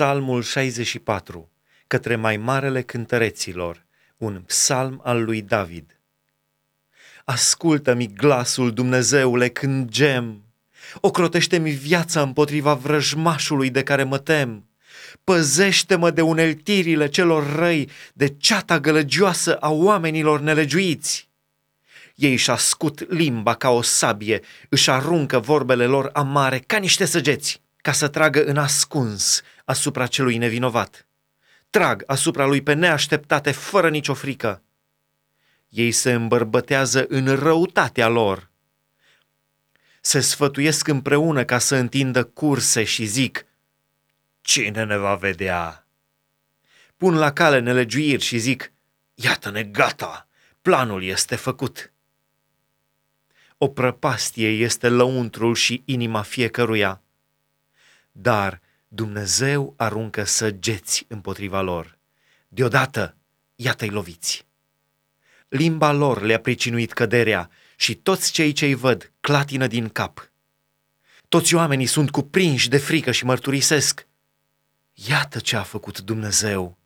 Psalmul 64, către mai marele cântăreților, un psalm al lui David. Ascultă-mi glasul, Dumnezeule, când gem, ocrotește-mi viața împotriva vrăjmașului de care mă tem. Păzește-mă de uneltirile celor răi, de ceata gălăgioasă a oamenilor nelegiuiți. Ei își ascut limba ca o sabie, își aruncă vorbele lor amare ca niște săgeți ca să tragă în ascuns asupra celui nevinovat. Trag asupra lui pe neașteptate, fără nicio frică. Ei se îmbărbătează în răutatea lor. Se sfătuiesc împreună ca să întindă curse și zic, Cine ne va vedea? Pun la cale nelegiuiri și zic, Iată-ne gata, planul este făcut. O prăpastie este lăuntrul și inima fiecăruia dar Dumnezeu aruncă săgeți împotriva lor. Deodată, iată-i loviți. Limba lor le-a pricinuit căderea și toți cei ce-i văd clatină din cap. Toți oamenii sunt cuprinși de frică și mărturisesc. Iată ce a făcut Dumnezeu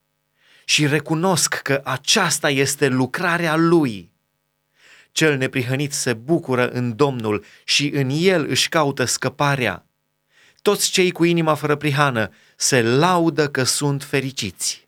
și recunosc că aceasta este lucrarea Lui. Cel neprihănit se bucură în Domnul și în El își caută scăparea toți cei cu inima fără prihană se laudă că sunt fericiți.